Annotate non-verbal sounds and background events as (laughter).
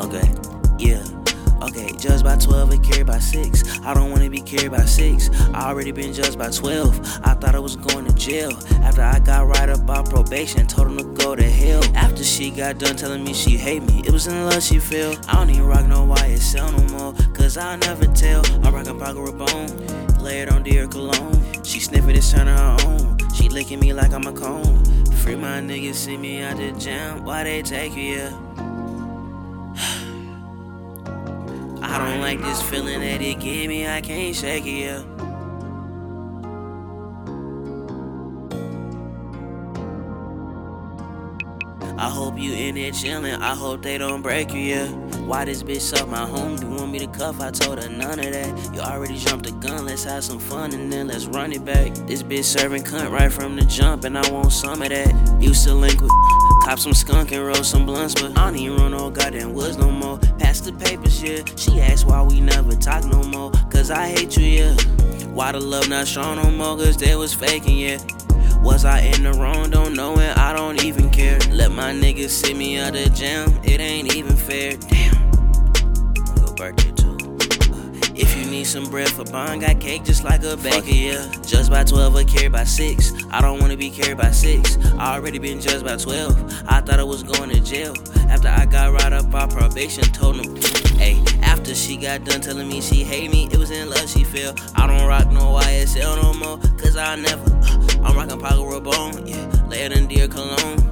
Okay, yeah. Okay, judged by 12 and carried by 6. I don't wanna be carried by 6. I already been judged by 12. I thought I was going to jail. After I got right up on probation, told him to go to hell. After she got done telling me she hate me, it was in love she feel. I don't even rock no YSL no more, cause I'll never tell. I rock a Paco Rabanne, lay it on dear cologne. She sniffing it's turning her own. She licking me like I'm a cone. Free my niggas, see me out the jam. Why they take you, yeah? Like this feeling that it give me, I can't shake it, yeah. I hope you in there chillin', I hope they don't break you, yeah. Why this bitch suck my home? You want me to cuff? I told her none of that. You already jumped the gun, let's have some fun and then let's run it back. This bitch serving cunt right from the jump, and I want some of that. Used to link with (laughs) cop some skunk and roll some blunts, but I don't even run no goddamn woods no more. Pass the papers, yeah. She asked why we never talk no more, cause I hate you, yeah. Why the love not strong no more, cause they was faking, yeah. Was I in the wrong? Don't know it, I don't even care. Let my niggas see me out the jam, it ain't even fair. Damn. Your birthday too. If you need some bread for bond, got cake just like a baker, yeah. Judged by 12 or carried by 6. I don't wanna be carried by 6. I already been judged by 12. I thought I was going to jail. After I got right up on probation, told him, hey. After she got done telling me she hate me, it was in love she feel. I don't rock no YSL no more, cause I never. I'm rockin' Paco Rabanne, yeah. Later than dear cologne.